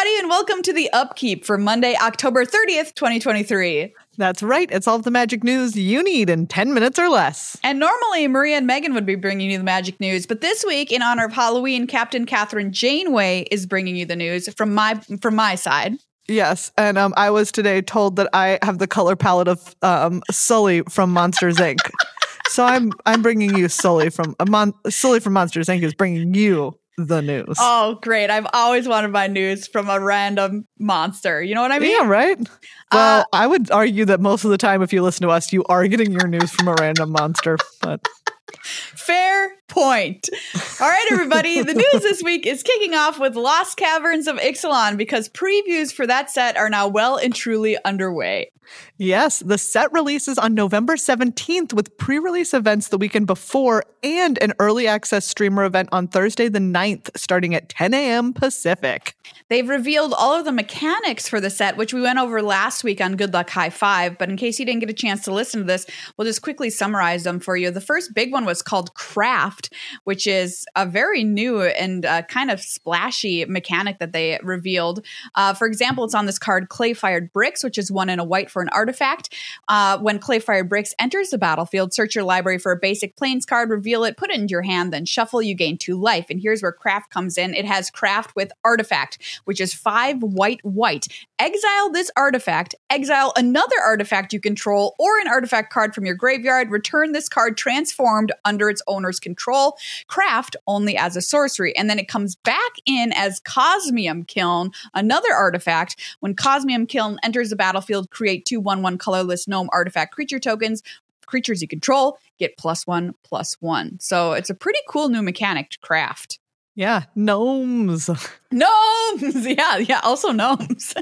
everybody, and welcome to the Upkeep for Monday, October 30th, 2023. That's right. It's all the magic news you need in 10 minutes or less. And normally, Maria and Megan would be bringing you the magic news, but this week, in honor of Halloween, Captain Kathryn Janeway is bringing you the news from my from my side. Yes, and um, I was today told that I have the color palette of um, Sully from Monsters Inc. so I'm I'm bringing you Sully from uh, Mon- Sully from Monsters Inc. is bringing you the news. Oh, great. I've always wanted my news from a random monster. You know what I mean? Yeah, right. Well, uh, I would argue that most of the time, if you listen to us, you are getting your news from a random monster, but. Fair point. All right, everybody. the news this week is kicking off with Lost Caverns of Ixalan because previews for that set are now well and truly underway. Yes, the set releases on November 17th with pre release events the weekend before and an early access streamer event on Thursday the 9th, starting at 10 a.m. Pacific. They've revealed all of the mechanics for the set, which we went over last week on Good Luck High Five. But in case you didn't get a chance to listen to this, we'll just quickly summarize them for you. The first big one was called Craft, which is a very new and uh, kind of splashy mechanic that they revealed. Uh, for example, it's on this card Clay Fired Bricks, which is one in a white for an artifact. Uh, when Clay Fired Bricks enters the battlefield, search your library for a basic plains card, reveal it, put it into your hand, then shuffle. You gain two life. And here's where Craft comes in. It has Craft with Artifact, which is five white white. Exile this artifact, exile another artifact you control, or an artifact card from your graveyard. Return this card transformed under its owner's control. Craft only as a sorcery. And then it comes back in as Cosmium Kiln, another artifact. When Cosmium Kiln enters the battlefield, create two 1 1 colorless gnome artifact creature tokens. Creatures you control get plus one, plus one. So it's a pretty cool new mechanic to craft. Yeah, gnomes. Gnomes. Yeah, yeah, also gnomes.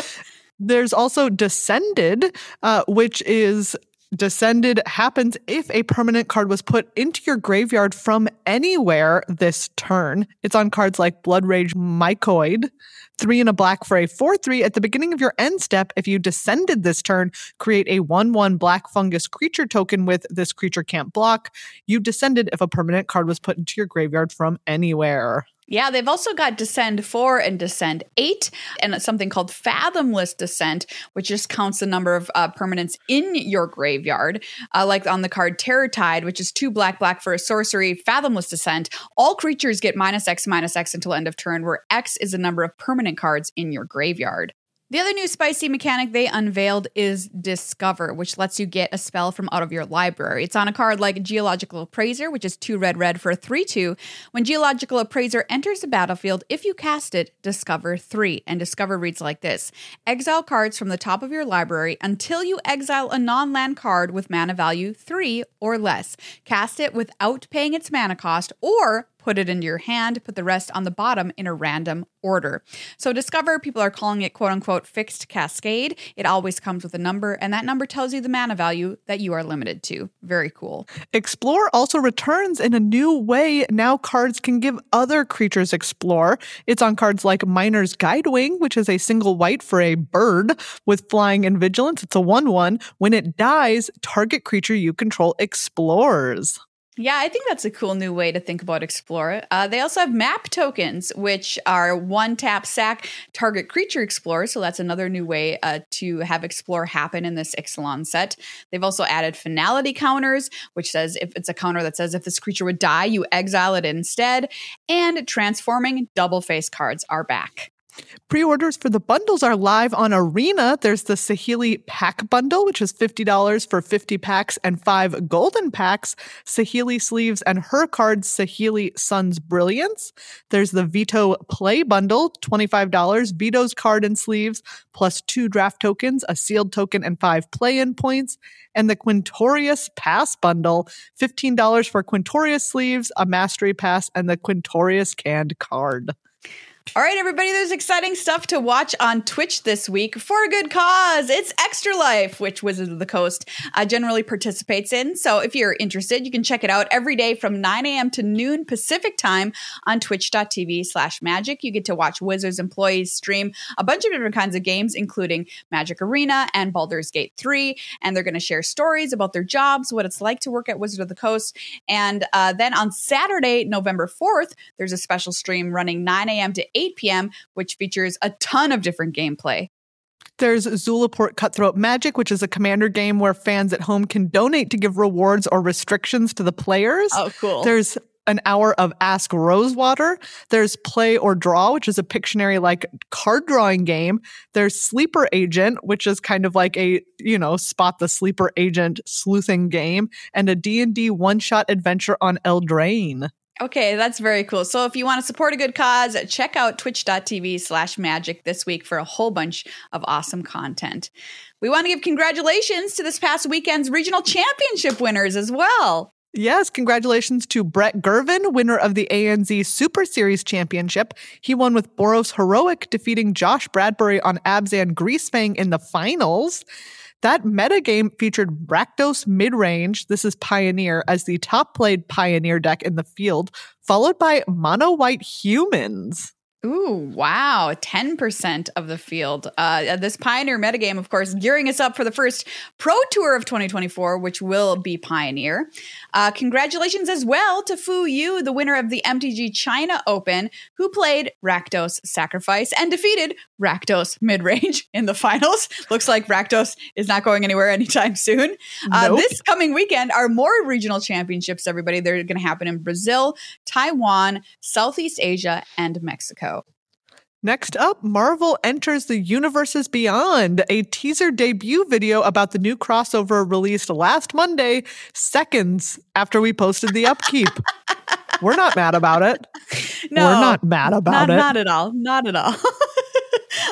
There's also Descended, uh, which is Descended happens if a permanent card was put into your graveyard from anywhere this turn. It's on cards like Blood Rage Mycoid, three and a black for a 4 3. At the beginning of your end step, if you descended this turn, create a 1 1 black fungus creature token with this creature can't block. You descended if a permanent card was put into your graveyard from anywhere. Yeah, they've also got Descend 4 and Descend 8, and something called Fathomless Descent, which just counts the number of uh, permanents in your graveyard. Uh, like on the card Terror Tide, which is two black black for a sorcery, Fathomless Descent. All creatures get minus X minus X until end of turn, where X is the number of permanent cards in your graveyard. The other new spicy mechanic they unveiled is Discover, which lets you get a spell from out of your library. It's on a card like Geological Appraiser, which is two red red for a 3 2. When Geological Appraiser enters the battlefield, if you cast it, discover 3. And Discover reads like this Exile cards from the top of your library until you exile a non land card with mana value 3 or less. Cast it without paying its mana cost or put it into your hand, put the rest on the bottom in a random order. So Discover, people are calling it quote unquote fixed cascade. It always comes with a number, and that number tells you the mana value that you are limited to. Very cool. Explore also returns in a new way. Now cards can give other creatures explore. It's on cards like Miner's Guidewing, which is a single white for a bird with flying and vigilance. It's a 1 1. When it dies, target creature you control explores. Yeah, I think that's a cool new way to think about Explorer. Uh, they also have map tokens, which are one tap sack target creature explorer. So that's another new way uh, to have Explore happen in this Ixalan set. They've also added finality counters, which says if it's a counter that says if this creature would die, you exile it instead. And transforming double face cards are back. Pre orders for the bundles are live on Arena. There's the Saheeli pack bundle, which is $50 for 50 packs and five golden packs, Saheeli sleeves and her card, Saheeli Sun's Brilliance. There's the Vito play bundle, $25, Vito's card and sleeves, plus two draft tokens, a sealed token, and five play in points. And the Quintorius pass bundle, $15 for Quintorius sleeves, a mastery pass, and the Quintorius Kand card. All right, everybody, there's exciting stuff to watch on Twitch this week for a good cause. It's Extra Life, which Wizards of the Coast uh, generally participates in. So if you're interested, you can check it out every day from 9 a.m. to noon Pacific time on twitch.tv slash magic. You get to watch Wizards employees stream a bunch of different kinds of games, including Magic Arena and Baldur's Gate 3. And they're going to share stories about their jobs, what it's like to work at Wizards of the Coast. And uh, then on Saturday, November 4th, there's a special stream running 9 a.m. to 8 p.m., which features a ton of different gameplay. There's Zulaport Cutthroat Magic, which is a commander game where fans at home can donate to give rewards or restrictions to the players. Oh, cool. There's an hour of Ask Rosewater. There's Play or Draw, which is a Pictionary like card drawing game. There's Sleeper Agent, which is kind of like a, you know, spot the sleeper agent sleuthing game and a D&D one-shot adventure on Eldraine. Okay, that's very cool. So if you want to support a good cause, check out twitch.tv slash magic this week for a whole bunch of awesome content. We want to give congratulations to this past weekend's regional championship winners as well. Yes, congratulations to Brett Gervin, winner of the ANZ Super Series Championship. He won with Boros Heroic, defeating Josh Bradbury on Abzan Greasefang in the finals. That metagame featured Rakdos Midrange, this is Pioneer, as the top played Pioneer deck in the field, followed by Mono White Humans. Ooh, wow. 10% of the field. Uh, this Pioneer metagame, of course, gearing us up for the first Pro Tour of 2024, which will be Pioneer. Uh, congratulations as well to Fu Yu, the winner of the MTG China Open, who played Rakdos Sacrifice and defeated Rakdos Midrange in the finals. Looks like Rakdos is not going anywhere anytime soon. Uh. This coming weekend are more regional championships, everybody. They're going to happen in Brazil, Taiwan, Southeast Asia, and Mexico. Next up, Marvel enters the universes beyond. A teaser debut video about the new crossover released last Monday, seconds after we posted the upkeep. We're not mad about it. No, we're not mad about not, it. Not at all. Not at all.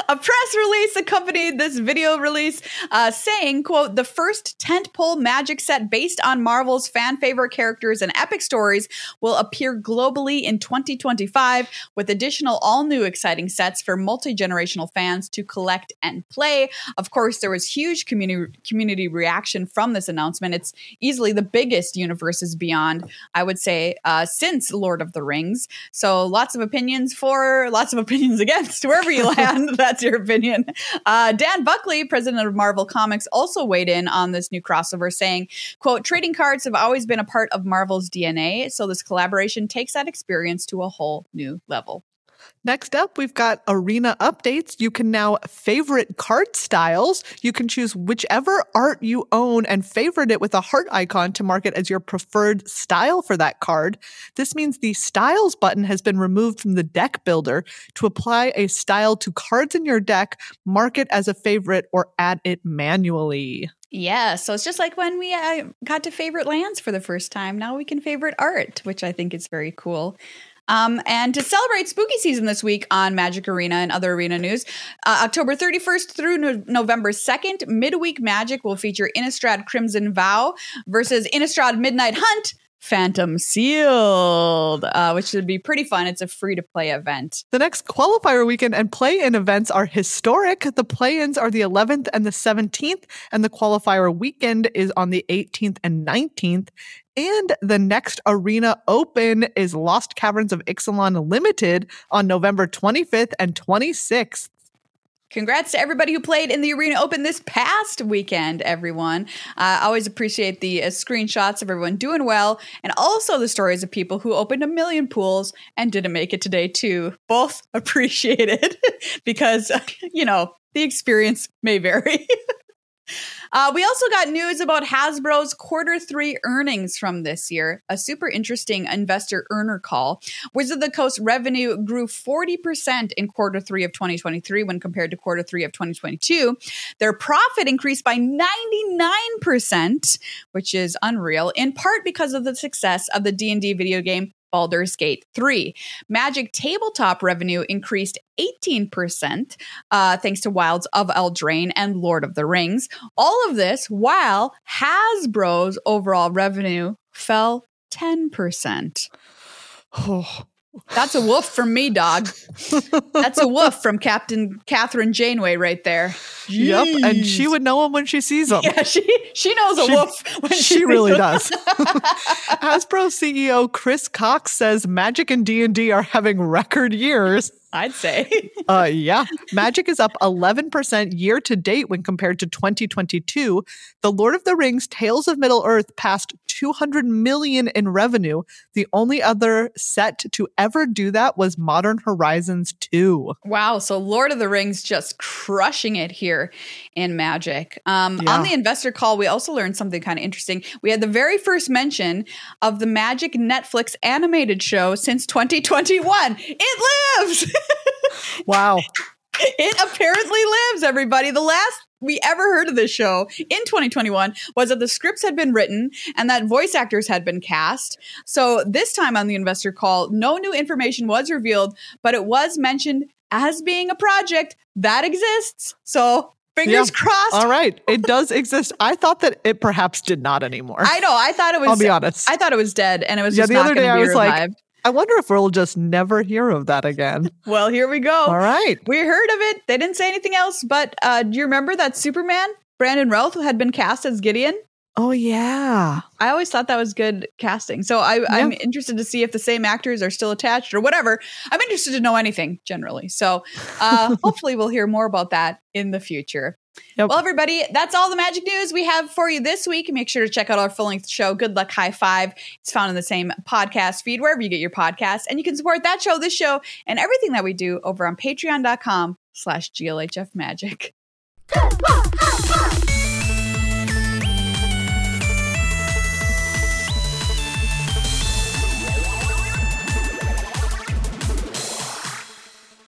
a press release accompanied this video release uh, saying quote the first tentpole magic set based on marvel's fan favorite characters and epic stories will appear globally in 2025 with additional all new exciting sets for multi-generational fans to collect and play. Of course there was huge community community reaction from this announcement. It's easily the biggest universes beyond i would say uh, since lord of the rings. So lots of opinions for lots of opinions against wherever you land that's your opinion. Uh, Dan Buckley, president of Marvel Comics, also weighed in on this new crossover, saying, "quote Trading cards have always been a part of Marvel's DNA, so this collaboration takes that experience to a whole new level." Next up, we've got arena updates. You can now favorite card styles. You can choose whichever art you own and favorite it with a heart icon to mark it as your preferred style for that card. This means the styles button has been removed from the deck builder to apply a style to cards in your deck, mark it as a favorite, or add it manually. Yeah, so it's just like when we uh, got to favorite lands for the first time. Now we can favorite art, which I think is very cool. Um, and to celebrate spooky season this week on Magic Arena and other arena news, uh, October 31st through no- November 2nd, Midweek Magic will feature Innistrad Crimson Vow versus Innistrad Midnight Hunt. Phantom Sealed, uh, which should be pretty fun. It's a free to play event. The next qualifier weekend and play in events are historic. The play ins are the 11th and the 17th, and the qualifier weekend is on the 18th and 19th. And the next Arena Open is Lost Caverns of Ixalan Limited on November 25th and 26th. Congrats to everybody who played in the Arena Open this past weekend, everyone. I uh, always appreciate the uh, screenshots of everyone doing well and also the stories of people who opened a million pools and didn't make it today, too. Both appreciated because, you know, the experience may vary. Uh, we also got news about Hasbro's quarter three earnings from this year, a super interesting investor earner call. Wizard of the Coast revenue grew 40% in quarter three of 2023 when compared to quarter three of 2022. Their profit increased by 99%, which is unreal, in part because of the success of the D&D video game Baldur's Gate 3. Magic tabletop revenue increased 18%, uh, thanks to Wilds of Eldraine and Lord of the Rings. All of this while Hasbro's overall revenue fell 10%. Oh, that's a woof from me, dog. That's a woof from Captain Kathryn Janeway right there. Jeez. Yep, and she would know him when she sees him. Yeah, she she knows a she, woof. When she, she really does. Hasbro CEO Chris Cox says Magic and D and D are having record years. I'd say. uh, yeah. Magic is up 11% year to date when compared to 2022. The Lord of the Rings Tales of Middle Earth passed 200 million in revenue. The only other set to ever do that was Modern Horizons 2. Wow. So Lord of the Rings just crushing it here in Magic. Um, Yeah. On the investor call, we also learned something kind of interesting. We had the very first mention of the Magic Netflix animated show since 2021. It lives. Wow. it apparently lives, everybody. The last we ever heard of this show in 2021 was that the scripts had been written and that voice actors had been cast. So this time on the investor call, no new information was revealed, but it was mentioned as being a project that exists. So fingers Yeah. crossed. All right. It does exist. I thought that it perhaps did not anymore. I know. I thought it was. I'll be honest. I thought it was dead, and it was Yeah, just the not other day I was like- revived. I wonder if we'll just never hear of that again. well, here we go. All right. We heard of it. They didn't say anything else. But uh, do you remember that Superman, Brandon Routh, had been cast as Gideon? Oh, yeah. I always thought that was good casting. So I, I'm interested to see if the same actors are still attached or whatever. I'm interested to know anything generally. So uh, hopefully we'll hear more about that in the future. Yep. Well, everybody, that's all the magic news we have for you this week. Make sure to check out our full length show, Good Luck High Five. It's found in the same podcast feed wherever you get your podcasts. And you can support that show, this show, and everything that we do over on patreon.com slash GLHF Magic.